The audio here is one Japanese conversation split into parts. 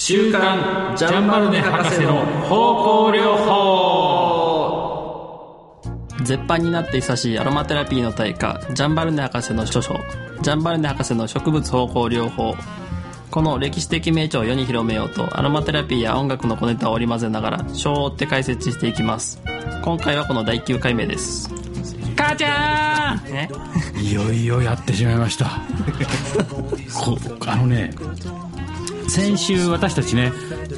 週刊ジャンバルネ博士の方向療法。絶版になって久しいアロマテラピーの大家ジャンバルネ博士の著書ジャンバルネ博士の植物方向療法。この歴史的名著を世に広めようとアロマテラピーや音楽の小ネタを織り交ぜながら章を追って解説していきます。今回はこの第9回目です。母ちゃん！ね？いよいよやってしまいました。こあのね先週私たちね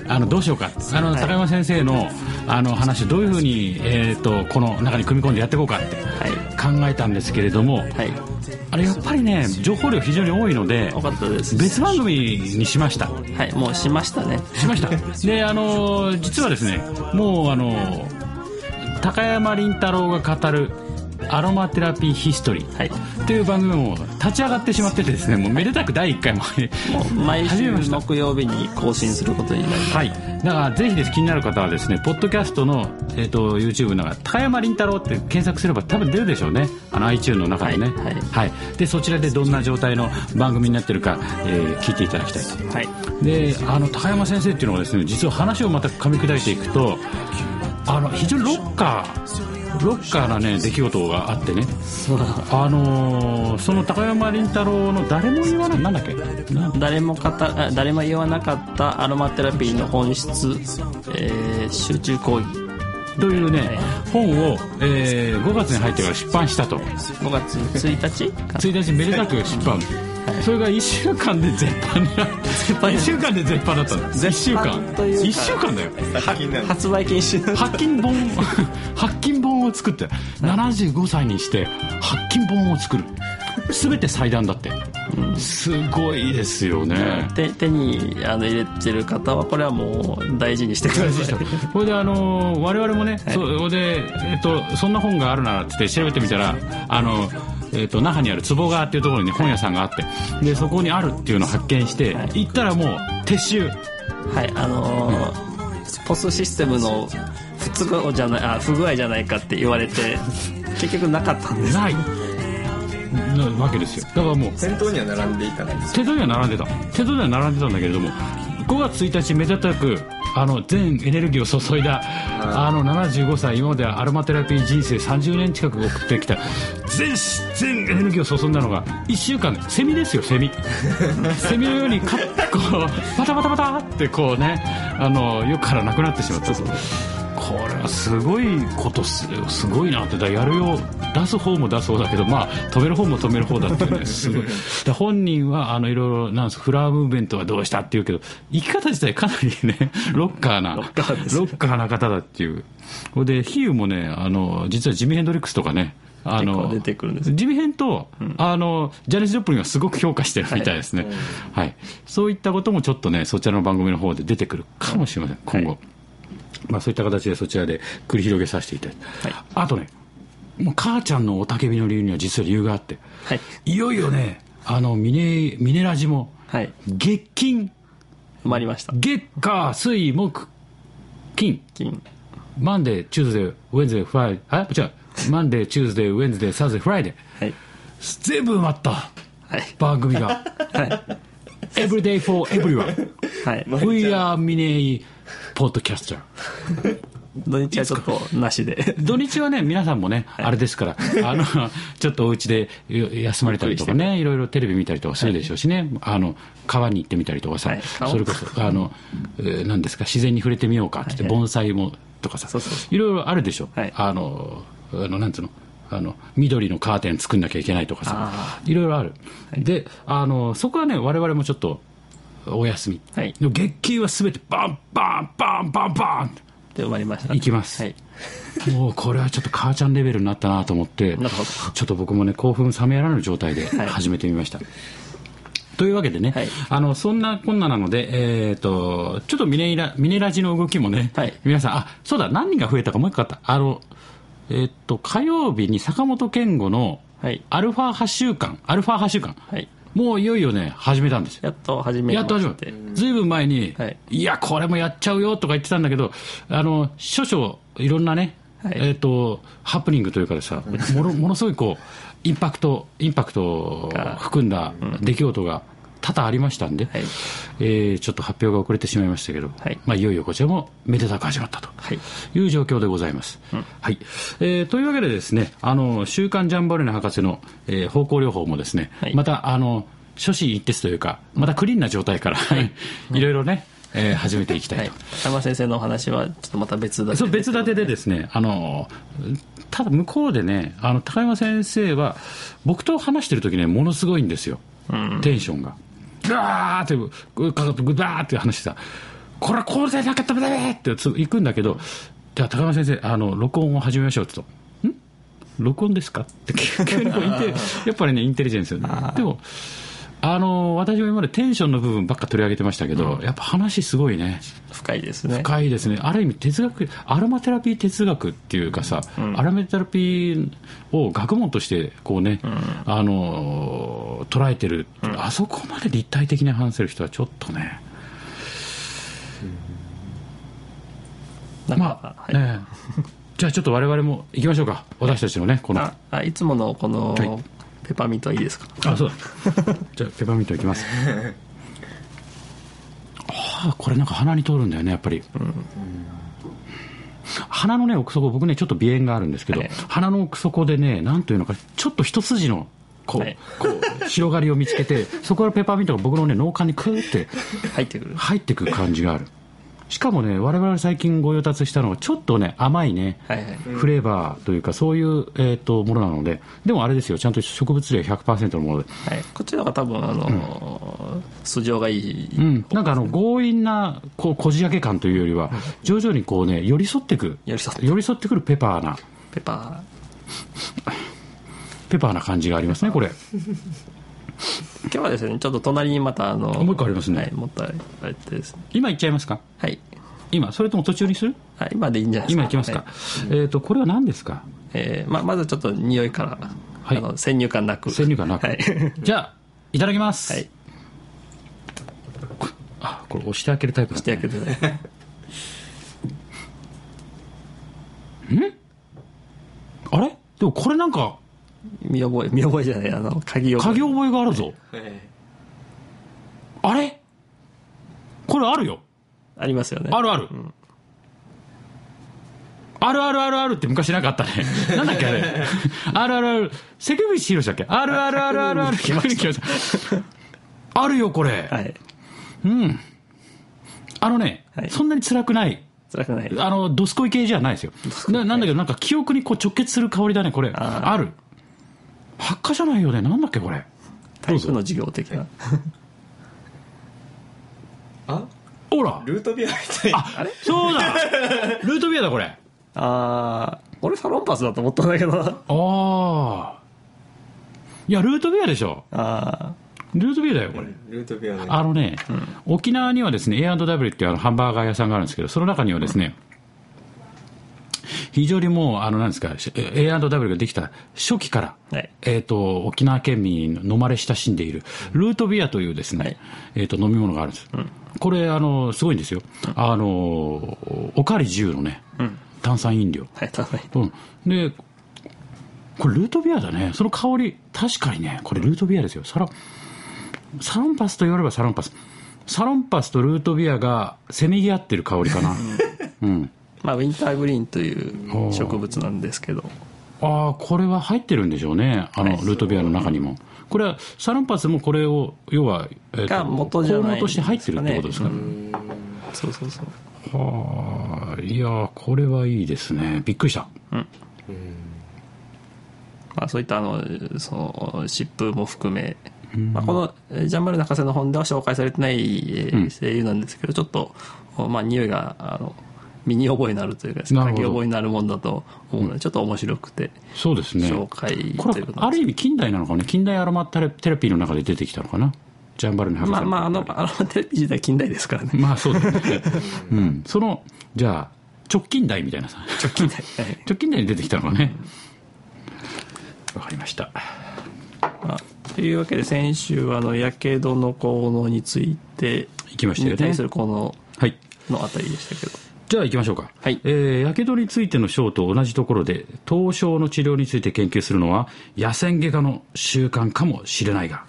あのどうしようか。あの、はい。高山先生のあの話どういうふうに、えー、とこの中に組み込んでやっていこうかってはい。考えたんですけれどもはい。あれやっぱりね情報量非常に多いので多かったです。別番組にしました。はいもうしましたね。しました。であの実はですねもうあの高山林太郎が語るアロマテラピーヒストリー。はい。という番組も立ち上がってしまっててですねもうめでたく第1回も。毎週木曜日に更新することになります。はい。だからぜひです気になる方はですねポッドキャストの、えー、と YouTube の中高山林太郎って検索すれば多分出るでしょうね。あの iTune の中でね。はい。はい。でそちらでどんな状態の番組になってるか、えー聞いていただきたいと。はい。であの高山先生っていうのはですね実は話をまた噛み砕いていくとあの非常にロッカーロッカーなね出来事があってね。あのーその高山林太郎の誰も言わないなんだっけ？な誰も語あ誰も言わなかったアロマテラピーの本質、えー集中講義というね本を、えー5月に入ってから出版したと。5月1日？か1日めでたく出版、それが1週間で絶版になって版に1週間で絶版だったの。1週間。というか1週間だよ。発売禁止。発金本。発金本を作って75歳にして発金本を作る。全て祭壇だって、すごいですよね。手手にあの入れてる方はこれはもう大事にしてください。これであの我々もね、そうで、えっとそんな本があるならってって調べてみたらあのえっと那覇にある坪川っていうところに、ね、本屋さんがあってでそこにあるっていうのを発見して、行ったらもう撤収。はいあのーポスシステムの不都合じゃないあ不具合じゃないかって言われて 結局なかったんです。ない。なわけですよ。だからもう店頭には並んでいたんです手取りは並んでた。手取りは並んでたんだけれども5月1日めでたくあの全エネルギーを注いだあの75歳今までアロマテラピー人生30年近く送ってきた全全エネルギーを注んだのが1週間でセミですよセミ。セミのようにカッこうパタパタパタってこうねあの世からなくなってしまったこれはすごいことすすごいなってやるよ。出す方も出す方だけどまあ止める方も止める方だっていうね。すごいだ本人はあのいろいろなんフラワームーブメントはどうしたっていうけど生き方自体かなりね ロッカーなロッカーロッカーな方だっていう。ほいで比喩もねあの実はジミー・ヘンドリックスとかねあの出てくるんですジミヘンと、あのジャニス・ジョプリンがすごく評価してるみたいですね、はい。そういったこともちょっとねそちらの番組の方で出てくるかもしれません。今後、まあ、そういった形でそちらで繰り広げさせていただはい。あとねもう母ちゃんの雄たけびの理由には実は理由があって。はい。いよいよねあのミネミネラジもはい。月金。埋まりました。月火水木金。金。 Monday、Tuesday、Wednesday、Fri あ、違う、 Monday、Tuesday、Wednesday、Thursday、Friday。はい。全部埋まった。はい。番組が。はい、Every day for everyone. はい、We are Mine Podcaster. 土日はちょっとなしで。土日はね、皆さんもね、あれですから、あの、ちょっとお家で休まれたりとかね、いろいろテレビ見たりとかするでしょうしね、あの、川に行ってみたりとかさ、はい。それこそ、あの、えー何ですか、自然に触れてみようかってって、盆栽も、とかさいろいろあるでしょ。はい。あの、あの、なんつうの、あの、緑のカーテン作んなきゃいけないとかさあ、いろいろある。で、あの、そこはね、我々もちょっと、お休み。はい。でも月給はすべてバンバンバンバンバン。ってで埋まりました。いきます。はい。もうこれはちょっと母ちゃんレベルになったなと思ってなるほど。ちょっと僕もね興奮冷めやらぬ状態ではい。始めてみました、というわけでね、はい。あのそんなこんななので、えー、とちょっとミネラミネラジの動きもね、はい。皆さんあそうだ何人が増えたかもう一個あった。あの、えー、と火曜日に坂本健吾のはい。アルファ8週間アルファ8週間、はいもういよいよね始めたんですよ。やっと始めまやっと始まって、ずいぶん前に、はい。い、や、これもやっちゃうよとか言ってたんだけど、あの少々、いろんなね、はい。えー、とハプニングというかでさ、ものものすごいこうインパクト、インパクトを含んだ出来事が多々ありましたんで、はい。えーちょっと発表が遅れてしまいましたけど、はい。まあ、いよいよこちらもめでたく始まったとはい。いう状況でございます。はい。えーというわけでですね、あの週刊ジャンバルネ博士の、えー方向療法もですね、はい。またあの初心一徹というか、またクリーンな状態から、い、ろいろね、えー始めていきたいと。はい。高山先生のお話はちょっとまた別だそう別立てでですね、あのただ向こうでね、あの高山先生は、僕と話してる時ね、ものすごいんですよ、テンションが。ぐわーって、ぐかかって、ぐだーって話してた、これはこうでなかったらダメってつ行くんだけど、じゃあ高山先生、あの録音を始めましょうってと、ん？録音ですか？って急にこう言って、やっぱりね、インテリジェンスよね。でもあの私も今までテンションの部分ばっか取り上げてましたけど、やっぱ話すごいね。深いですね。深いですね、ある意味哲学、アロマテラピー哲学っていうかさ、アロマテラピーを学問としてこうね、あの捉えてる、あそこまで立体的に話せる人はちょっとね、まあ、はい。ねえ。じゃあちょっと我々も行きましょうか、私たちのね、この。ああいつものこの、はいペパーミントはいいですか？あそうだ。じゃあペパーミントいきます。ああこれなんか鼻に通るんだよねやっぱり、鼻のね奥底僕ねちょっと鼻炎があるんですけど、はい。鼻の奥底でねなんというのかちょっと一筋のこう,、はい。こう広がりを見つけてそこからペパーミントが僕のね脳幹にクーって入ってくる。入ってくる感じがあるしかもね我々最近ご用達したのはちょっとね甘いね、はいはい。フレーバーというかそういう、えー、とものなのででもあれですよちゃんと植物量100%のもので。はい、こっちの方が多分あの、素性がいい、うん、なんかあの強引なこうこじ開け感というよりは徐々にこうね寄り添ってく。寄り添って。寄り添ってくるペパーな。ペパペパーな感じがありますねこれ。ー 今日はですねちょっと隣にまたあのもう一個ありますね。はいもっとあってですね。今いっちゃいますか？はい。今それとも途中にする？あ今でいいんじゃないですか。今いきますか、はい。えっ、とこれは何ですか？えーままずちょっと匂いから、はい。あの先入観なく。先入観なく、はい、じゃあいただきます、はい、あこれ押して開けるタイプだしてやけどねあれ？でもこれなんか見覚え見覚えじゃないあの鍵を鍵覚えがあるぞえあれ？これあるよありますよねあるある、あるあるあるあるって昔なかったね。なんだっけあれ？あるあるある。関口宏だっけ？あるあるあるあるある。来ました。あるよ、これ。はいうん。あのね、はいそんなに辛くない。辛くないあの、ドスコイ系じゃないですよ。ななんだけど、なんか記憶にこう直結する香りだね、これ。あある。発火じゃないよね。なんだっけ、これ。体育の授業的なあ？ほら。ルートビアみたいなあ、そうだ。ルートビアだ、これ。ああ俺サロンパスだと思ったんだけどああ。いや、ルートビアでしょ。あルートビアだよ、これ。ルートビアねあのね、沖縄にはですね A&W っていうあのハンバーガー屋さんがあるんですけど、その中にはですね、非常にもう、あの、なんですか、し A&W ができた初期から、あはいえっ、と、沖縄県民の飲まれ親しんでいる、ルートビアというですね、はいえっ、と、飲み物があるんです。これ、あの、すごいんですよ。あの、おかわり自由のね、炭酸飲料。はいただいうん。で、これルートビアだね。その香り、確かにね、これルートビアですよ。サロン、サロンパスと言わればサロンパス。サロンパスとルートビアがせめぎ合ってる香りかな。うん。まあウィンターグリーンという植物なんですけどああ、これは入ってるんでしょうね。あの、ルートビアの中にも。これは、サロンパスもこれを、要は、えーとが元じゃないとして入ってるってことですか？ね。そうそうそうはあ、いやー、これはいいですね。びっくりした。まあ、そういったあのその疾風も含め、まあ、このえージャンバル博士の本では紹介されてないえー声優なんですけど、ちょっと、まあ、匂いがあの身に覚えになるというか書き覚えになるもんだと思うので、ちょっと面白くてそうですね。紹介ことれいうことある意味近代なのかね近代アロマテラピーの中で出てきたのかな？ジャンバルネ博士まあまああのアロマテレビ自体近代ですからね。まあそうですね、うん、そのじゃあ直近代みたいなさ。直近代、はい。直近代に出てきたのかね。わかりました。まあ、というわけで先週はあのやけどの効能について行きましたよね。に対する効能はい。のあたりでしたけどじゃあ行きましょうか。はいえー、やけどについての章と同じところで、凍傷の治療について研究するのは、野戦外科の習慣かもしれないが、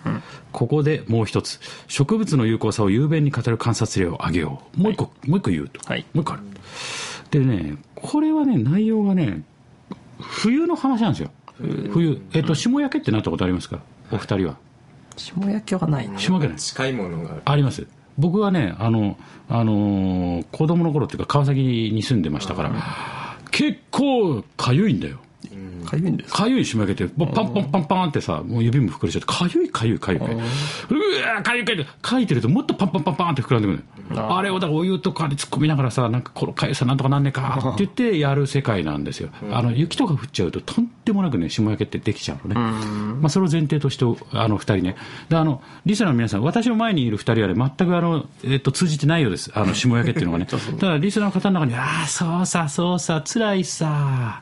ここでもう一つ、植物の有効さを雄弁に語る観察例を挙げよう。もう一個、もう一個言うと。はいもう一個ある。でね、これはね、内容がね、冬の話なんですよ。冬。えっ、と、霜焼けってなったことありますか？お二人は。霜焼けはないね霜焼けない。近いものがあるあります僕はねあの、あのー子供の頃っていうか川崎に住んでましたから、結構かゆいんだよ。かゆいんですか？かゆい締め上げてもうパンパンパンパンってさもう指も膨れちゃってかゆいかゆいかゆいかゆい。うわかゆいかゆい。かいてるともっとパンパンパンパンって膨らんでくるのよ。あれをだからお湯とかに突っ込みながらさなんかこのかゆさなんとかなんねえかって言ってやる世界なんですよ、あの雪とか降っちゃうととんでもなくね霜焼けってできちゃうのね、まあ、それを前提としてあの2人ね。であのリスナーの皆さん私の前にいる2人はね全くあの、えっと、通じてないようです。あの霜焼けっていうのがね。ただリスナーの方の中にああそうさそうさ辛いさ、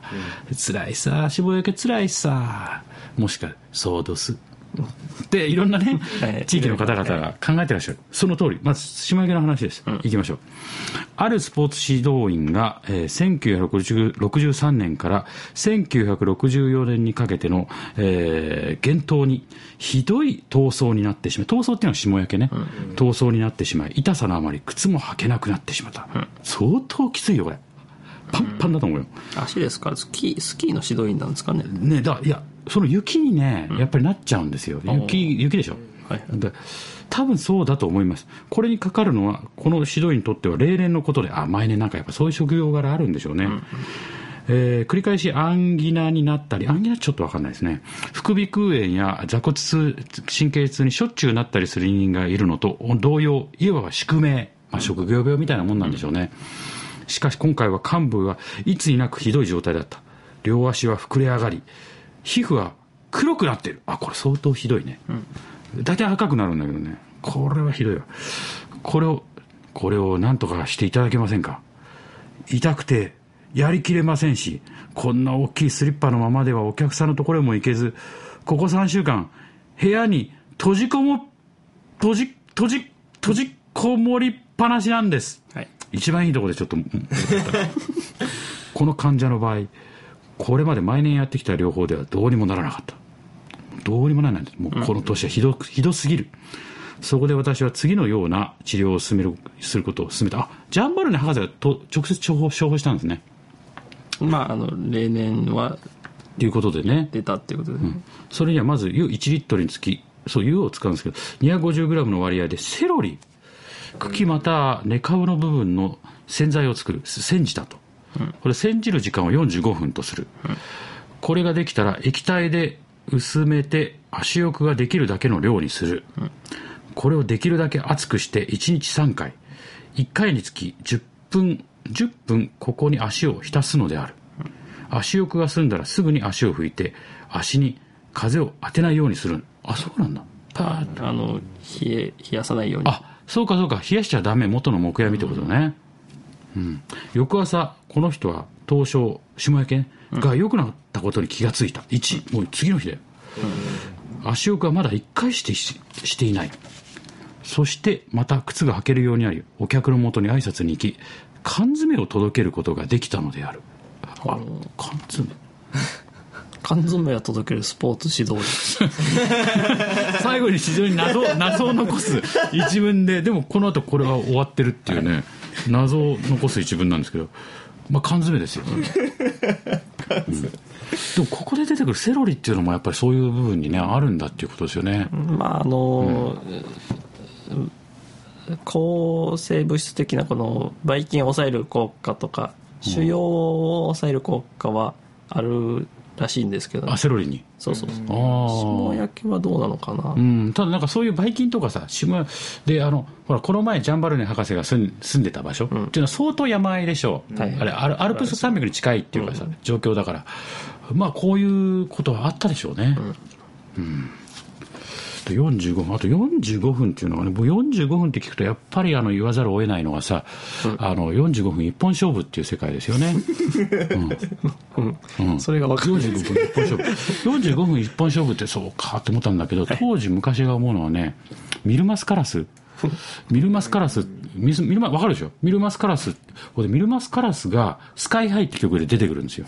辛いさ霜焼け辛いさもしかそうどすでいろんなね はい。地域の方々が考えてらっしゃる。その通り。まず島焼けの話です、いきましょう。あるスポーツ指導員が、えー1963年から1964年にかけての、えー、厳冬にひどい闘争になってしまい闘争っていうのは霜焼けね、闘争になってしまい痛さのあまり靴も履けなくなってしまった、相当きついよこれパンパンだと思うよ、足ですか？らスキースキーの指導員なんですかね？ねだいやその雪にねやっぱりなっちゃうんですよ、雪雪でしょ、はいで多分そうだと思います。これにかかるのはこの指導員にとっては例年のことであ毎年なんかやっぱそういう職業柄あるんでしょうね、えー繰り返しアンギナになったりアンギナちょっと分かんないですね。副鼻腔炎や座骨痛神経痛にしょっちゅうなったりする人間がいるのと同様いわば宿命、まあ、職業病みたいなもんなんでしょうね、しかし今回は幹部はいつになくひどい状態だった。両足は膨れ上がり皮膚は黒くなってる。あこれ相当ひどいね、大体赤くなるんだけどね。これはひどいわ。これをこれを何とかしていただけませんか。痛くてやりきれませんしこんな大きいスリッパのままではお客さんのところへも行けずここ3週間部屋に閉じこも閉じ閉じ閉じこもりっぱなしなんです。はい一番いいところでちょっとうんこの患者の場合これまで毎年やってきた療法ではどうにもならなかった。どうにもならない。んですもうこの年はひど,、ひどすぎる。そこで私は次のような治療を進めるすることを進めた。あジャンバルネ博士がと直接処方処方したんですね。まああの例年はということでね。出たっていうことで、ね。それにはまず湯1リットルにつきそう湯を使うんですけど 250g の割合でセロリ茎または根株の部分の洗剤を作る。煎じたと、これ煎じる時間を45分とする、これができたら液体で薄めて足浴ができるだけの量にする、これをできるだけ熱くして1日3回。1回につき10分10分ここに足を浸すのである。足浴が済んだらすぐに足を拭いて足に風を当てないようにする。あそうなんだ。あの冷え冷やさないように。あそうかそうか。冷やしちゃダメ。元の木闇ってことね、うん。翌朝この人は凍傷霜焼けが良くなったことに気がついた。1もう次の日だよ、足浴はまだ1回してししていない。そしてまた靴が履けるようになりお客のもとに挨拶に行き缶詰を届けることができたのである。あ缶詰？缶詰を届けるスポーツ指導員 最後に非常に謎 謎を残す。一文で。でもこの後これは終わってるっていうね。謎を残す一文なんですけど。まあ缶詰ですよ、うん。でもここで出てくるセロリっていうのもやっぱりそういう部分にねあるんだっていうことですよね、まああの、抗生物質的なこのばい菌を抑える効果とか腫瘍を抑える効果はあるらしいんですけど、ねあセロリに？そうそうそう。あ霜あ焼けはどうなのかな、うん、ただなんかそういうばい菌とかさ霜であのほらこの前ジャンバルネ博士が住ん住んでた場所、っていうのは相当山あいでしょ。う、はい。あれアルアルプス山脈に近いっていうかさ、状況だから。まあこういうことはあったでしょうね、うんで45分あと45分っていうのがね僕45分って聞くとやっぱりあの言わざるを得ないのがさ、あの45分一本勝負っていう世界ですよね、うん。それが分かんない45分一本勝負。45分一本勝負ってそうかって思ったんだけど当時昔が思うのはねミルマスカラス。ミルマスカラス、ミスミルマ、わかるでしょ？ミルマスカラス。これミルマスカラスが、スカイハイって曲で出てくるんですよ。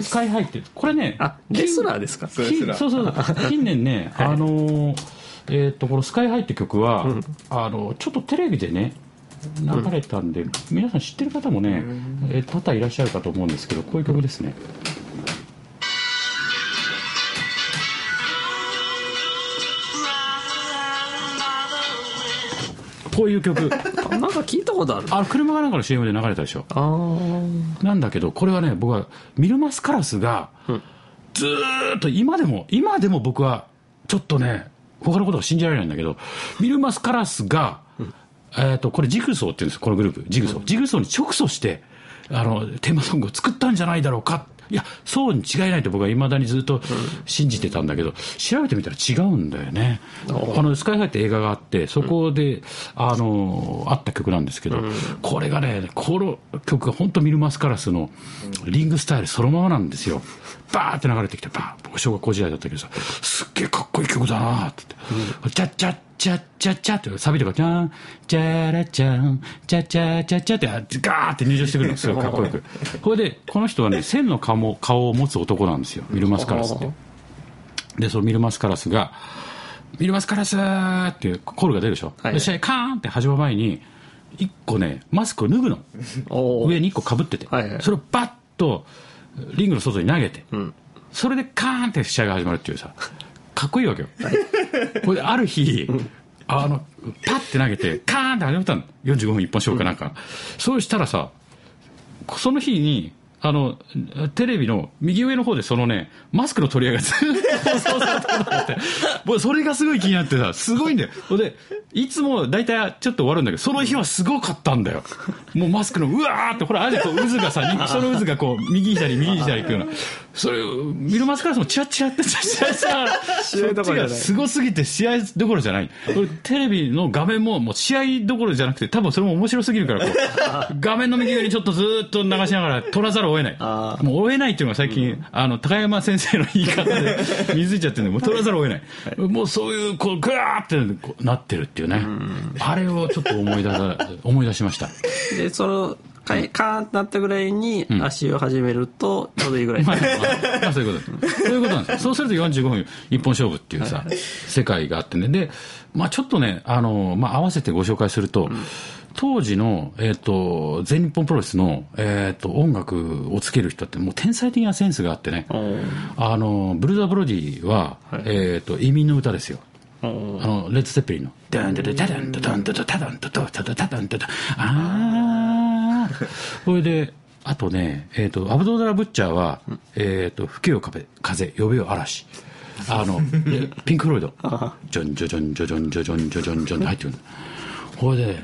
スカイハイって、これね、あレスラーですか？そうそうそう。近年ね、あのーえーっとこの「スカイハイって曲は、あのちょっとテレビでね流れたんで、皆さん知ってる方もね、えー多々いらっしゃるかと思うんですけどこういう曲ですねこういう曲。あ なんか聞いたことある。あ車がなんかの CM で流れたでしょ。あー。なんだけど、これはね、僕は、ミルマスカラスが、ずーっと、今でも、今でも僕は、ちょっとね、他のことが信じられないんだけど、ミルマスカラスが、えっと、これジグソーって言うんですこのグループ、ジグソー。ジグソーに直訴して、あの、テーマソングを作ったんじゃないだろうか。いや、そうに違いないと僕は未だにずっと信じてたんだけど、調べてみたら違うんだよね。このスカイハイって映画があって、そこで、あの、あった曲なんですけど、これがね、この曲が本当ミルマスカラスのリングスタイルそのままなんですよ。バーって流れてきて、バー僕小学校時代だったけどさ、すっげえかっこいい曲だなってって、チャッチャッチャッチャッチャってサビとか、チャン、チャラチャン、チャチャチャチャって、ガーって入場してくるの、すごいかっこよく。これで、この人はね、千の顔顔を持つ男なんですよ、ミルマスカラスって。で、そのミルマスカラスが、ミルマスカラスってコールが出るでしょ。はい、試合カーンって始まる前に、一個ね、マスクを脱ぐの。上に一個かぶってて、はいはいそれをバッとリングの外に投げて、んそれでカーンって試合が始まるっていうさかっこいいわけよ、これである日、あのパッて投げてカーンって始まったの。45分一本勝負かなんか、そうしたらさその日にあのテレビの右上の方でそのねマスクの取り合いがずっとそれがすごい気になってさすごいんだよ。ほんでいつも大体ちょっと終わるんだけどその日はすごかったんだよ。もうマスクのうわーってほらあれでこう渦がさにその渦がこう右左右左行くようなそれ見るマスカラスもチラチラってチラチラ 試合どころじゃない。そっちがすごすぎて試合どころじゃない。これテレビの画面ももう試合どころじゃなくて多分それも面白すぎるからこう 画面の右上にちょっとずーっと流しながら撮らざるを得ない。あもう追えないっていうのが最近、あの高山先生の言い方で 水いちゃってるんでもう取らざるを得ない、もうそういうこうグワーってなってるっていうね、あれをちょっと思い出さ思い出しました。でそのカーンってなったぐらいに足を始めるとちょうどいいぐらい、まあ、まあそういうこと。そういうことなんですよ。そうすると45分一本勝負っていうさ、世界があってね。で、まあちょっとね、あの、まあ合わせてご紹介すると、当時の、えっ、と、全日本プロレスの、えっ、と、音楽をつける人ってもう天才的なセンスがあってね、あの、ブルーザ・ブロディは、えっ、と、移民の歌ですよ。あの、レッド・セッペリンの、ダンダダダダンダダンダダダダンダダダダダダンダダあー。それで、あとね、えっ、と、アブドーダラ・ブッチャーは、えっ、と、吹けよ風、風、呼べよ嵐。あの、でピンク・フロイド、ジョンジョジョンジョジョンジョジョンジョジョンジョンって入ってくるのこれで、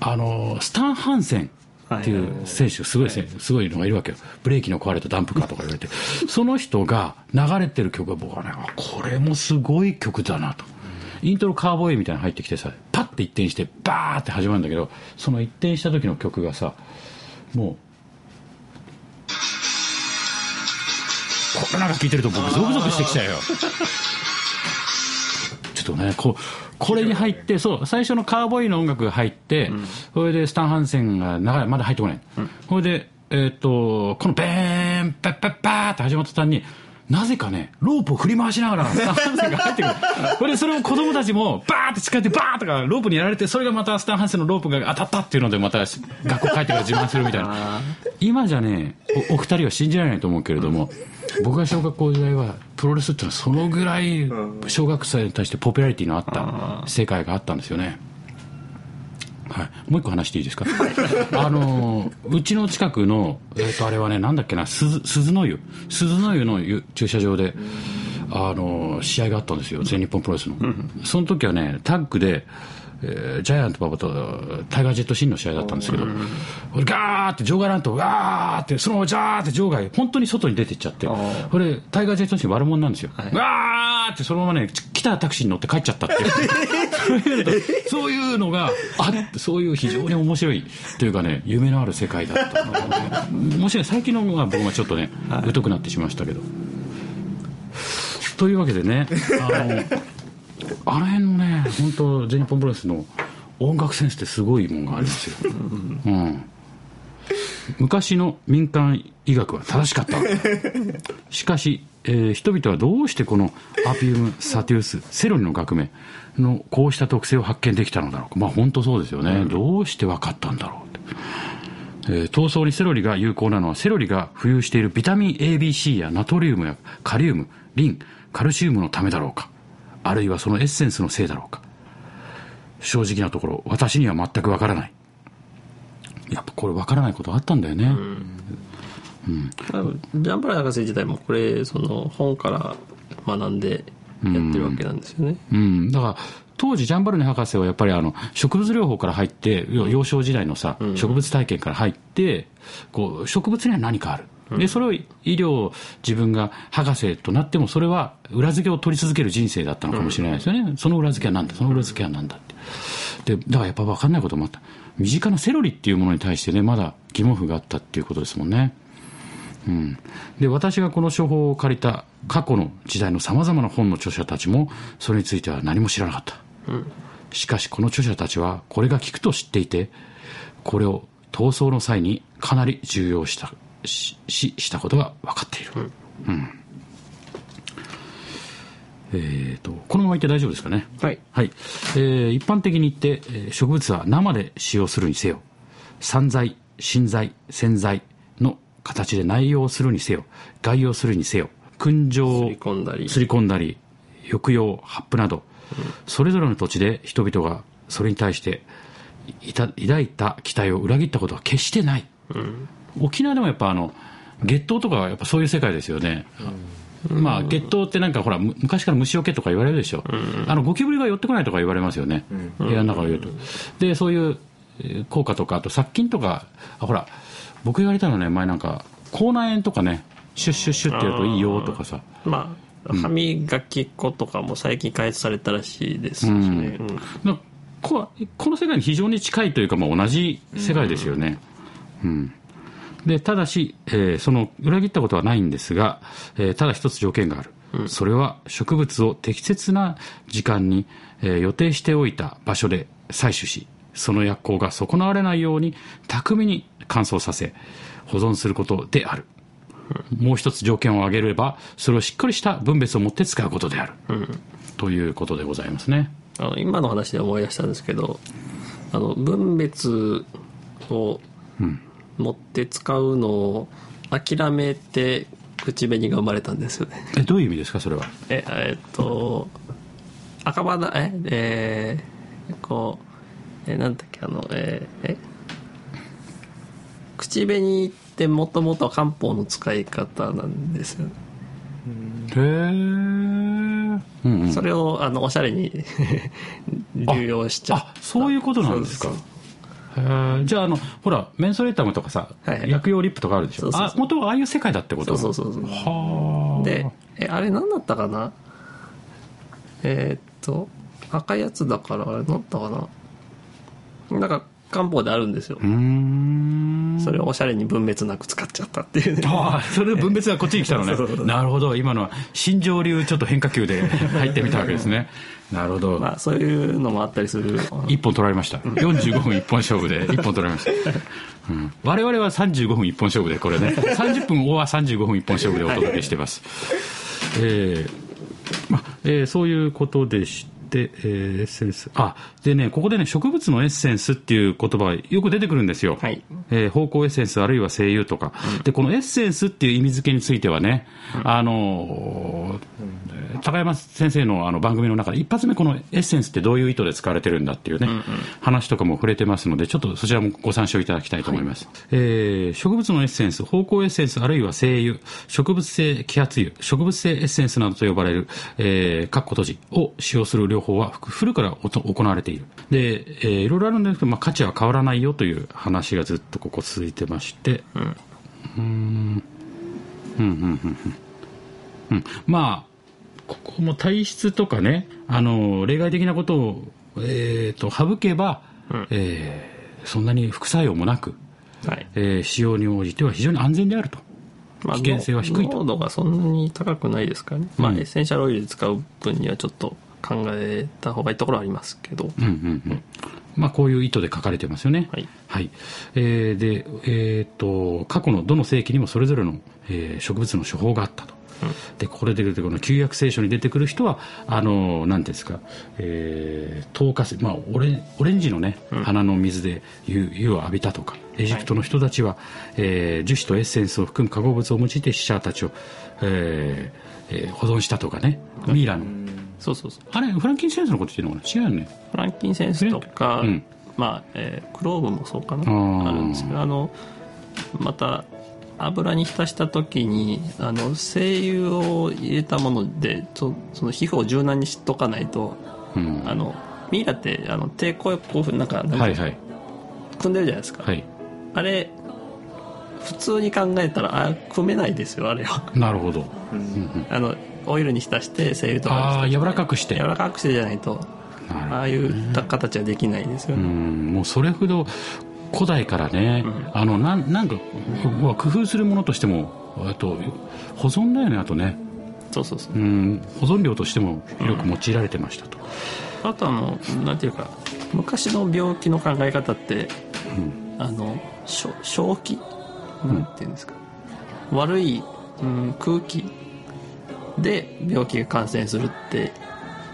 あの、スタン・ハンセンっていう選手、すごい選手、すごいのがいるわけよ。ブレーキの壊れたダンプカーとか言われて、その人が流れてる曲が僕はね、あこれもすごい曲だなと。イントロカーボーイみたいなの入ってきてさ、パッて一転して、バーって始まるんだけど、その一転した時の曲がさ、もう、これなんか聞いてると僕ゾクゾクしてきちゃうよ。ちょっとね、こう、これに入って、そう、最初のカーボーイの音楽が入って、それでスタン・ハンセンが長い、まだ入ってこない。それで、えーっと、このベーン、パッパッパーって始まった途端に、なぜかね、ロープを振り回しながら、スタン・ハンセンが入ってくる。これでそれを子供たちも、バーって近寄って、バーとか、ロープにやられて、それがまたスタン・ハンセンのロープが当たったっていうので、また学校帰ってから自慢するみたいな。今じゃね、おお二人は信じられないと思うけれども、僕が小学校時代は、プロレスっていうのはそのぐらい、小学生に対してポピュラリティのあった世界があったんですよね。はい、もう一個話していいですか？あのうちの近くの、えー、とあれはねなんだっけな鈴鈴の湯。鈴の湯の湯駐車場であの試合があったんですよ。全日本プロレスの、その時はねタッグで、えージャイアント馬場とタイガー・ジェット・シンの試合だったんですけど、ガーって場外乱闘ガーってそのままジャーって場外本当に外に出てっちゃってこれタイガー・ジェット・シン悪者なんですよ、ガーってそのままね来たタクシーに乗って帰っちゃったっていう。そういうのがあってそういう非常に面白いというかね夢のある世界だったもちろん最近のは僕はちょっとね疎くなってしまいましたけど。というわけでねあのあの辺のね本当全日本プロレスの音楽センスってすごいもんがありますよ、うん、昔の民間医学は正しかった。しかし、えー人々はどうしてこのアピウムサティウスセロリの革命のこうした特性を発見できたのだろう。かまあ本当そうですよね、どうして分かったんだろうって。えー闘争にセロリが有効なのはセロリが浮遊しているビタミン ABC やナトリウムやカリウムリンカルシウムのためだろうかあるいはそのエッセンスのせいだろうか。正直なところ私には全くわからない。やっぱこれわからないことあったんだよね、多分ジャンバラ博士自体もこれその本から学んでやってるわけなんですよね、うん、だから当時ジャンバルネ博士はやっぱりあの植物療法から入って要幼少時代のさ、植物体験から入ってこう植物には何かあるでそれを医療自分が博士となってもそれは裏付けを取り続ける人生だったのかもしれないですよね、その裏付けは何だ？その裏付けは何だって。でだからやっぱ分かんないこともあった。身近なセロリっていうものに対してねまだ疑問符があったっていうことですもんね。うん、で私がこの処方を借りた過去の時代のさまざまな本の著者たちもそれについては何も知らなかった、しかしこの著者たちはこれが効くと知っていてこれを闘争の際にかなり重要したしししたことが分かっている、うん。えー、とこのままいって大丈夫ですかね。はい。はい、えー一般的に言って、えー植物は生で使用するにせよ散剤芯剤洗剤の形で内容するにせよ外用するにせよ燻蒸吸い込んだり。すり込んだり抑揚発布など、それぞれの土地で人々がそれに対していた抱いた期待を裏切ったことは決してない、沖縄でもやっぱあの月桃とかはやっぱそういう世界ですよね、まあ月桃ってなんかほらむ昔から虫除けとか言われるでしょ、あのゴキブリが寄ってこないとか言われますよね、部屋の中を言うと。でそういうえー効果とかあと殺菌とかあほら僕言われたのね前なんか口内炎とかねシュッシュッシュッってやるといいよとかさ。まあ歯磨き粉とかも最近開発されたらしいですしね、この世界に非常に近いというか、まあ、同じ世界ですよね、うんでただし、えーその裏切ったことはないんですが、えーただ一つ条件がある、それは植物を適切な時間に、えー予定しておいた場所で採取しその薬効が損なわれないように巧みに乾燥させ保存することである、もう一つ条件を挙げればそれをしっかりした分別を持って使うことである、ということでございますね。あの今の話で思い出したんですけどあの分別を持って使うのを諦めて口紅が生まれたんですよね。えどういう意味ですかそれは？ええっと赤羽ええーこうえなんだっけあのえーえ？口紅ってもともとは漢方の使い方なんですよね。へえうんうん。それをあのおしゃれに 流用しちゃった。あそういうことなんですかじゃああのほらメンソレータムとかさ、はいはい。薬用リップとかあるでしょ？そうあ元はああいう世界だってこと？そうそうそうそう。はあでえあれ何だったかな？えーっと赤いやつだからあれ何だったかな？なんか漢方であるんですよ。うーん。それをおしゃれに分別なく使っちゃったっていうね。ああそれで分別がこっちに来たのね。なるほど。今のは新庄流ちょっと変化球で 入ってみたわけですね。なるほど、まあそういうのもあったりする。一本取られました。45分一本勝負で一本取られました、うん、我々は35分一本勝負でこれね。30分オア35分一本勝負でお届けしてます、えーまあえーそういうことでして、えーエッセンス。あでねここでね植物のエッセンスっていう言葉がよく出てくるんですよ、はい。えー芳香エッセンスあるいは精油とか、でこのエッセンスっていう意味付けについてはね、あのー高山先生のあの番組の中で一発目このエッセンスってどういう意図で使われてるんだっていうね、話とかも触れてますのでちょっとそちらもご参照いただきたいと思います、えー植物のエッセンス芳香エッセンスあるいは精油植物性揮発油植物性エッセンスなどと呼ばれる、えー、括弧閉じを使用する療法は古くから行われている。で、えーいろいろあるんですけど、まあ、価値は変わらないよという話がずっとここ続いてまして。うん。まあここも体質とかねあの例外的なことを、えー、と省けば、えーそんなに副作用もなく、はい。えー使用に応じては非常に安全であると。まあ危険性は低いと。濃度がそんなに高くないですからね、まあうん。エッセンシャルオイルで使う分にはちょっと考えた方がいいところはありますけど、うんうんうん。まあ、こういう意図で書かれてますよね。はい。えーで、えーっと過去のどの世紀にもそれぞれの、えー植物の処方があったと。でここで出てくるこの旧約聖書に出てくる人はあの何ていうんですか、えー、透過水まあオレオレンジのね、花の水で湯湯を浴びたとかエジプトの人たちは、えー樹脂とエッセンスを含む化合物を用いて死者たちを、えーえー保存したとかね、ミイラのそうそうそう。あれフランキンセンスのこと言ってるのかな？違うよね。フランキンセンスとか、うん。まあえークローブもそうかな。ー。あるんですけどあのまた油に浸した時にあの精油を入れたものでそその皮膚を柔軟にしとかないとうん。あのミイラってあの抵抗こうなんかなんかはいはい。組んでるじゃないですか、はい。あれ普通に考えたらあ組めないですよあれは。なるほど。あのオイルに浸して精油とかにああ柔らかくして。柔らかくしてじゃないとなるほどああいう形はできないですようね、んもうそれほど古代からね、あのなんなんかまあ工夫するものとしてもあと保存だよねあとね。そうそうそう。うん保存料としてもよく用いられてましたと、あとあのなんていうか昔の病気の考え方って、あのしょ正気？なんていうんですか、悪い、うん、空気で病気が感染するって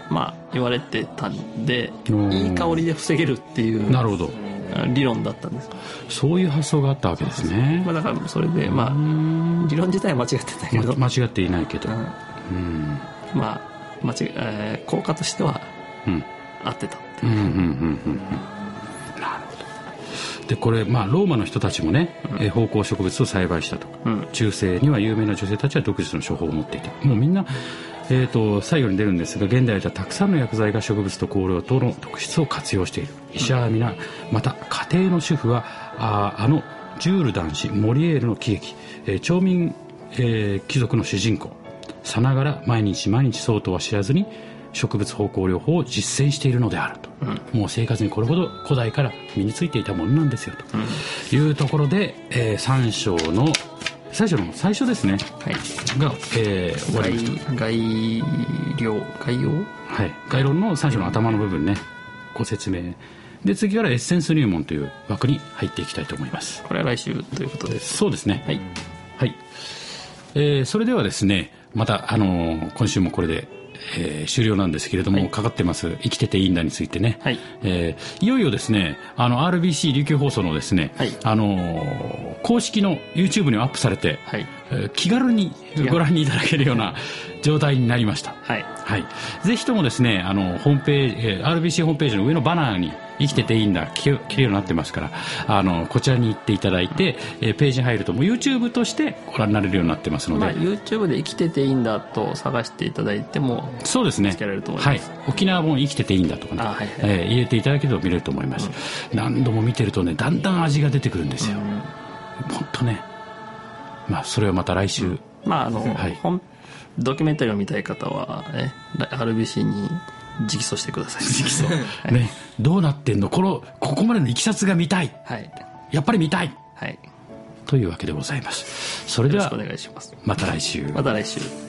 まあ言われてたんでうん。いい香りで防げるっていうなるほど。あ理論だったんです、そういう発想があったわけですね。まあ、だからそれでまあ理論自体は間違ってたけど、ま間違っていないけど。うん。うん。まあ間違えー効果としてはうん。合ってたってうんうんうんうんうんでこれまあローマの人たちもね、えー芳香植物を栽培したとか、うん。中世には有名な女性たちは独自の処方を持っていてもうみんな、えー、と最後に出るんですが現代ではたくさんの薬剤が植物と香料との特質を活用している。医者は皆また家庭の主婦はあーあのジュール男子モリエールの喜劇、えー町民、えー貴族の主人公さながら毎日毎日そうとは知らずに植物芳香療法を実践しているのであると、もう生活にこれほど古代から身についていたものなんですよと。いうところで、えー、3章の最初の最初ですね。はい。が、えー終わりました概概要概要？はい、概論の3章の頭の部分ね。ご説明。で次からエッセンス入門という枠に入っていきたいと思います。これは来週ということです。そうですね。はい。はい、えーそれではですねまた、あのー今週もこれで、えー終了なんですけれども、はい。かかってます「生きてていいんだ」についてね、はい。えーいよいよですねあの RBC 琉球放送のですね、はい。あのー公式の YouTube にアップされて、はい。えー気軽にご覧にいただけるような状態になりました。はい。はい、ぜひともですねあのホームページ、えー RBC ホームページの上のバナーに「生きてていいんだ」聞けるようになってますからあのこちらに行っていただいて、えーページに入るともう YouTube としてご覧になれるようになってますので、まあ YouTube で生きてていいんだと探していただいてもそうですね。つけられると思います。はい、沖縄本生きてていいんだとかね、あはいはい。えー入れていただけると見れると思います、何度も見てるとねだんだん味が出てくるんですよ、本当ね。まあそれはまた来週、まああの、はい。本ドキュメンタリーを見たい方は、ね、RBC に直訴してください。ねどうなってんの？このここまでのいきさつが見たい。はい。やっぱり見たい。はい。というわけでございます。それではよろしくお願いします。また来週。また来週